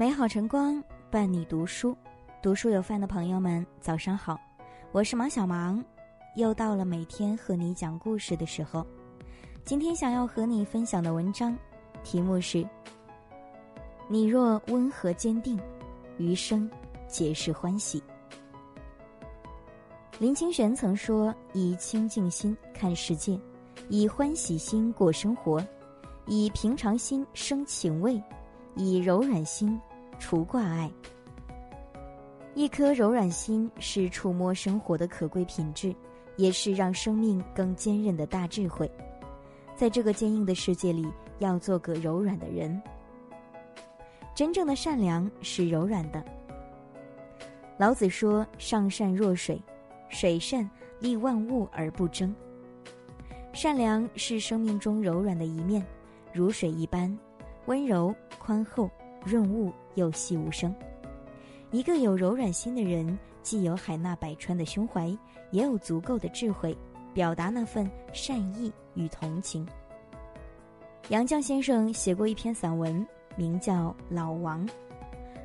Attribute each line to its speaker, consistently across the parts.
Speaker 1: 美好晨光伴你读书，读书有饭的朋友们，早上好，我是芒小芒，又到了每天和你讲故事的时候。今天想要和你分享的文章，题目是：你若温和坚定，余生皆是欢喜。林清玄曾说：“以清净心看世界，以欢喜心过生活，以平常心生情味，以柔软心。”除挂碍，一颗柔软心是触摸生活的可贵品质，也是让生命更坚韧的大智慧。在这个坚硬的世界里，要做个柔软的人。真正的善良是柔软的。老子说：“上善若水，水善利万物而不争。”善良是生命中柔软的一面，如水一般，温柔宽厚。润物又细无声，一个有柔软心的人，既有海纳百川的胸怀，也有足够的智慧，表达那份善意与同情。杨绛先生写过一篇散文，名叫《老王》。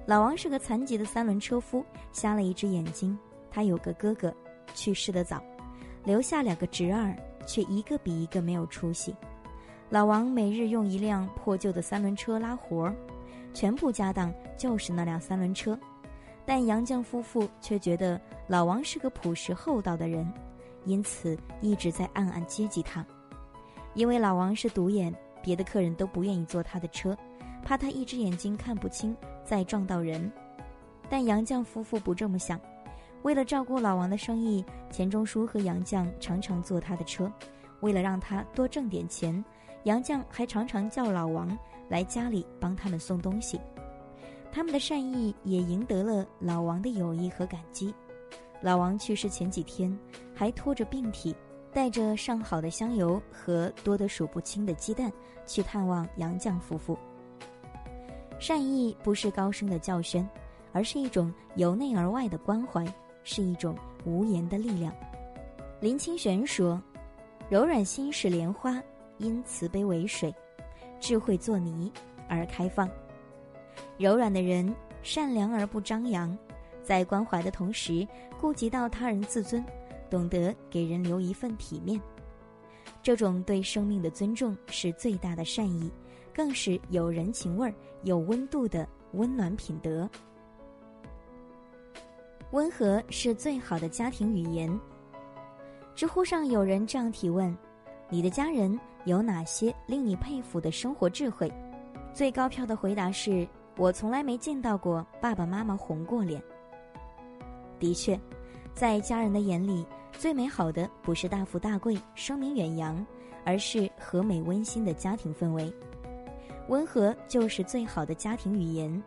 Speaker 1: 老王是个残疾的三轮车夫，瞎了一只眼睛。他有个哥哥，去世的早，留下两个侄儿，却一个比一个没有出息。老王每日用一辆破旧的三轮车拉活儿。全部家当就是那辆三轮车，但杨绛夫妇却觉得老王是个朴实厚道的人，因此一直在暗暗接济他。因为老王是独眼，别的客人都不愿意坐他的车，怕他一只眼睛看不清再撞到人。但杨绛夫妇不这么想，为了照顾老王的生意，钱钟书和杨绛常常坐他的车。为了让他多挣点钱，杨绛还常常叫老王。来家里帮他们送东西，他们的善意也赢得了老王的友谊和感激。老王去世前几天，还拖着病体，带着上好的香油和多得数不清的鸡蛋去探望杨绛夫妇。善意不是高声的叫宣，而是一种由内而外的关怀，是一种无言的力量。林清玄说：“柔软心是莲花，因慈悲为水。”智慧做泥而开放，柔软的人善良而不张扬，在关怀的同时顾及到他人自尊，懂得给人留一份体面。这种对生命的尊重是最大的善意，更是有人情味儿、有温度的温暖品德。温和是最好的家庭语言。知乎上有人这样提问：你的家人？有哪些令你佩服的生活智慧？最高票的回答是：我从来没见到过爸爸妈妈红过脸。的确，在家人的眼里，最美好的不是大富大贵、声名远扬，而是和美温馨的家庭氛围。温和就是最好的家庭语言。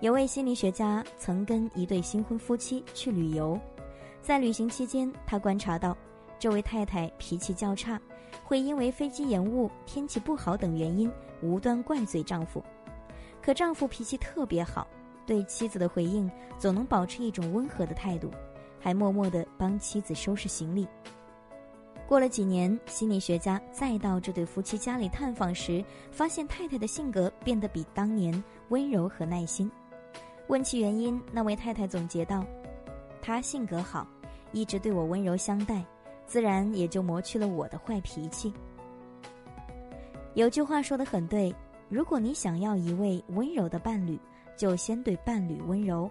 Speaker 1: 有位心理学家曾跟一对新婚夫妻去旅游，在旅行期间，他观察到。这位太太脾气较差，会因为飞机延误、天气不好等原因无端怪罪丈夫。可丈夫脾气特别好，对妻子的回应总能保持一种温和的态度，还默默地帮妻子收拾行李。过了几年，心理学家再到这对夫妻家里探访时，发现太太的性格变得比当年温柔和耐心。问其原因，那位太太总结道：“她性格好，一直对我温柔相待。”自然也就磨去了我的坏脾气。有句话说的很对，如果你想要一位温柔的伴侣，就先对伴侣温柔。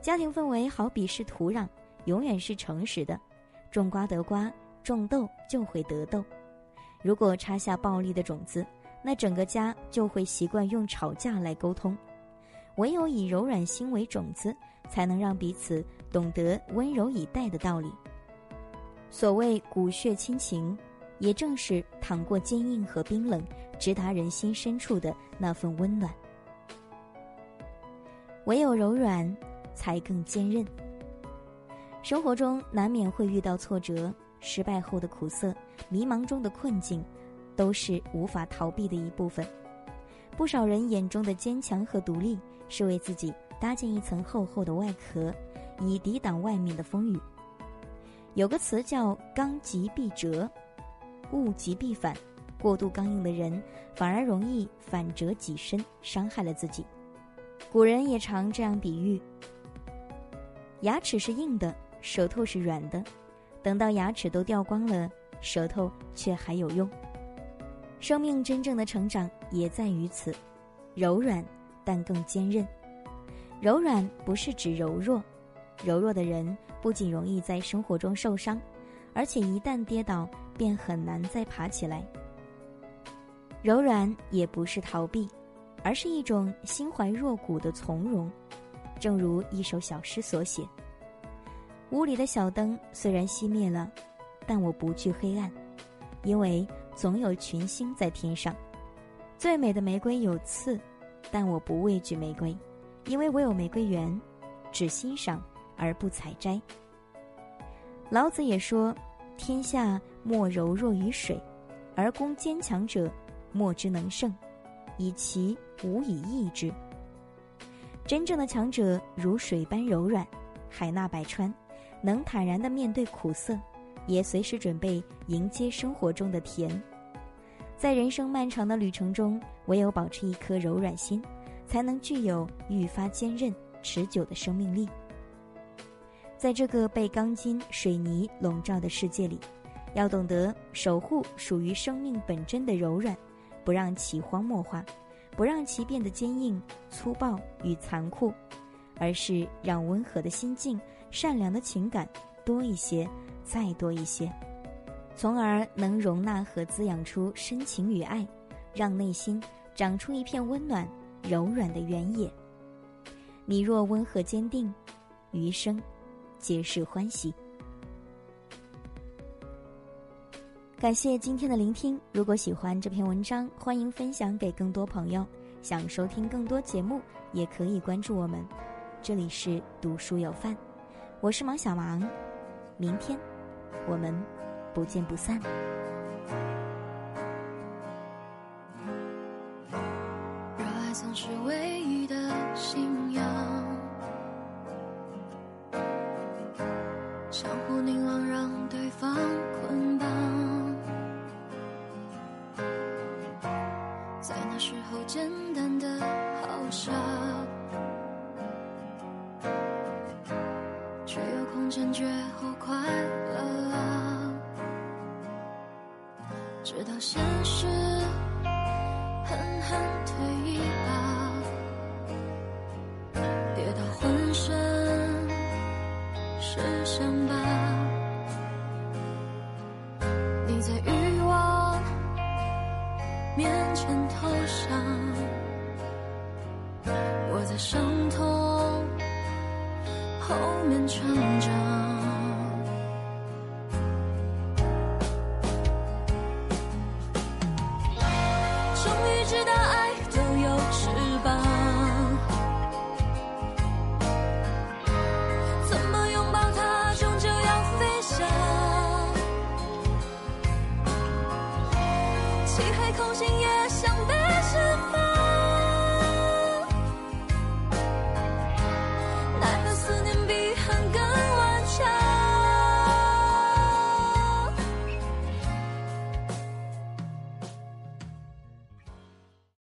Speaker 1: 家庭氛围好比是土壤，永远是诚实的，种瓜得瓜，种豆就会得豆。如果插下暴力的种子，那整个家就会习惯用吵架来沟通。唯有以柔软心为种子，才能让彼此懂得温柔以待的道理。所谓骨血亲情，也正是淌过坚硬和冰冷，直达人心深处的那份温暖。唯有柔软，才更坚韧。生活中难免会遇到挫折，失败后的苦涩，迷茫中的困境，都是无法逃避的一部分。不少人眼中的坚强和独立，是为自己搭建一层厚厚的外壳，以抵挡外面的风雨。有个词叫“刚极必折，物极必反”，过度刚硬的人反而容易反折己身，伤害了自己。古人也常这样比喻：牙齿是硬的，舌头是软的，等到牙齿都掉光了，舌头却还有用。生命真正的成长也在于此，柔软但更坚韧。柔软不是指柔弱，柔弱的人不仅容易在生活中受伤，而且一旦跌倒便很难再爬起来。柔软也不是逃避，而是一种心怀若谷的从容。正如一首小诗所写：“屋里的小灯虽然熄灭了，但我不惧黑暗，因为。”总有群星在天上，最美的玫瑰有刺，但我不畏惧玫瑰，因为我有玫瑰园，只欣赏而不采摘。老子也说：“天下莫柔弱于水，而攻坚强者，莫之能胜，以其无以易之。”真正的强者如水般柔软，海纳百川，能坦然的面对苦涩。也随时准备迎接生活中的甜，在人生漫长的旅程中，唯有保持一颗柔软心，才能具有愈发坚韧、持久的生命力。在这个被钢筋水泥笼罩的世界里，要懂得守护属于生命本真的柔软，不让其荒漠化，不让其变得坚硬、粗暴与残酷，而是让温和的心境、善良的情感多一些。再多一些，从而能容纳和滋养出深情与爱，让内心长出一片温暖、柔软的原野。你若温和坚定，余生皆是欢喜。感谢今天的聆听。如果喜欢这篇文章，欢迎分享给更多朋友。想收听更多节目，也可以关注我们。这里是读书有范，我是芒小芒，明天。我们不见不散。
Speaker 2: 热爱总是为相互凝望，让对方捆绑。在那时候，简单的好傻，却有空前绝后快乐。直到现实狠狠推一把，在欲望面前投降，我在伤痛后面成长。终于知道爱都有翅膀心也想被释放。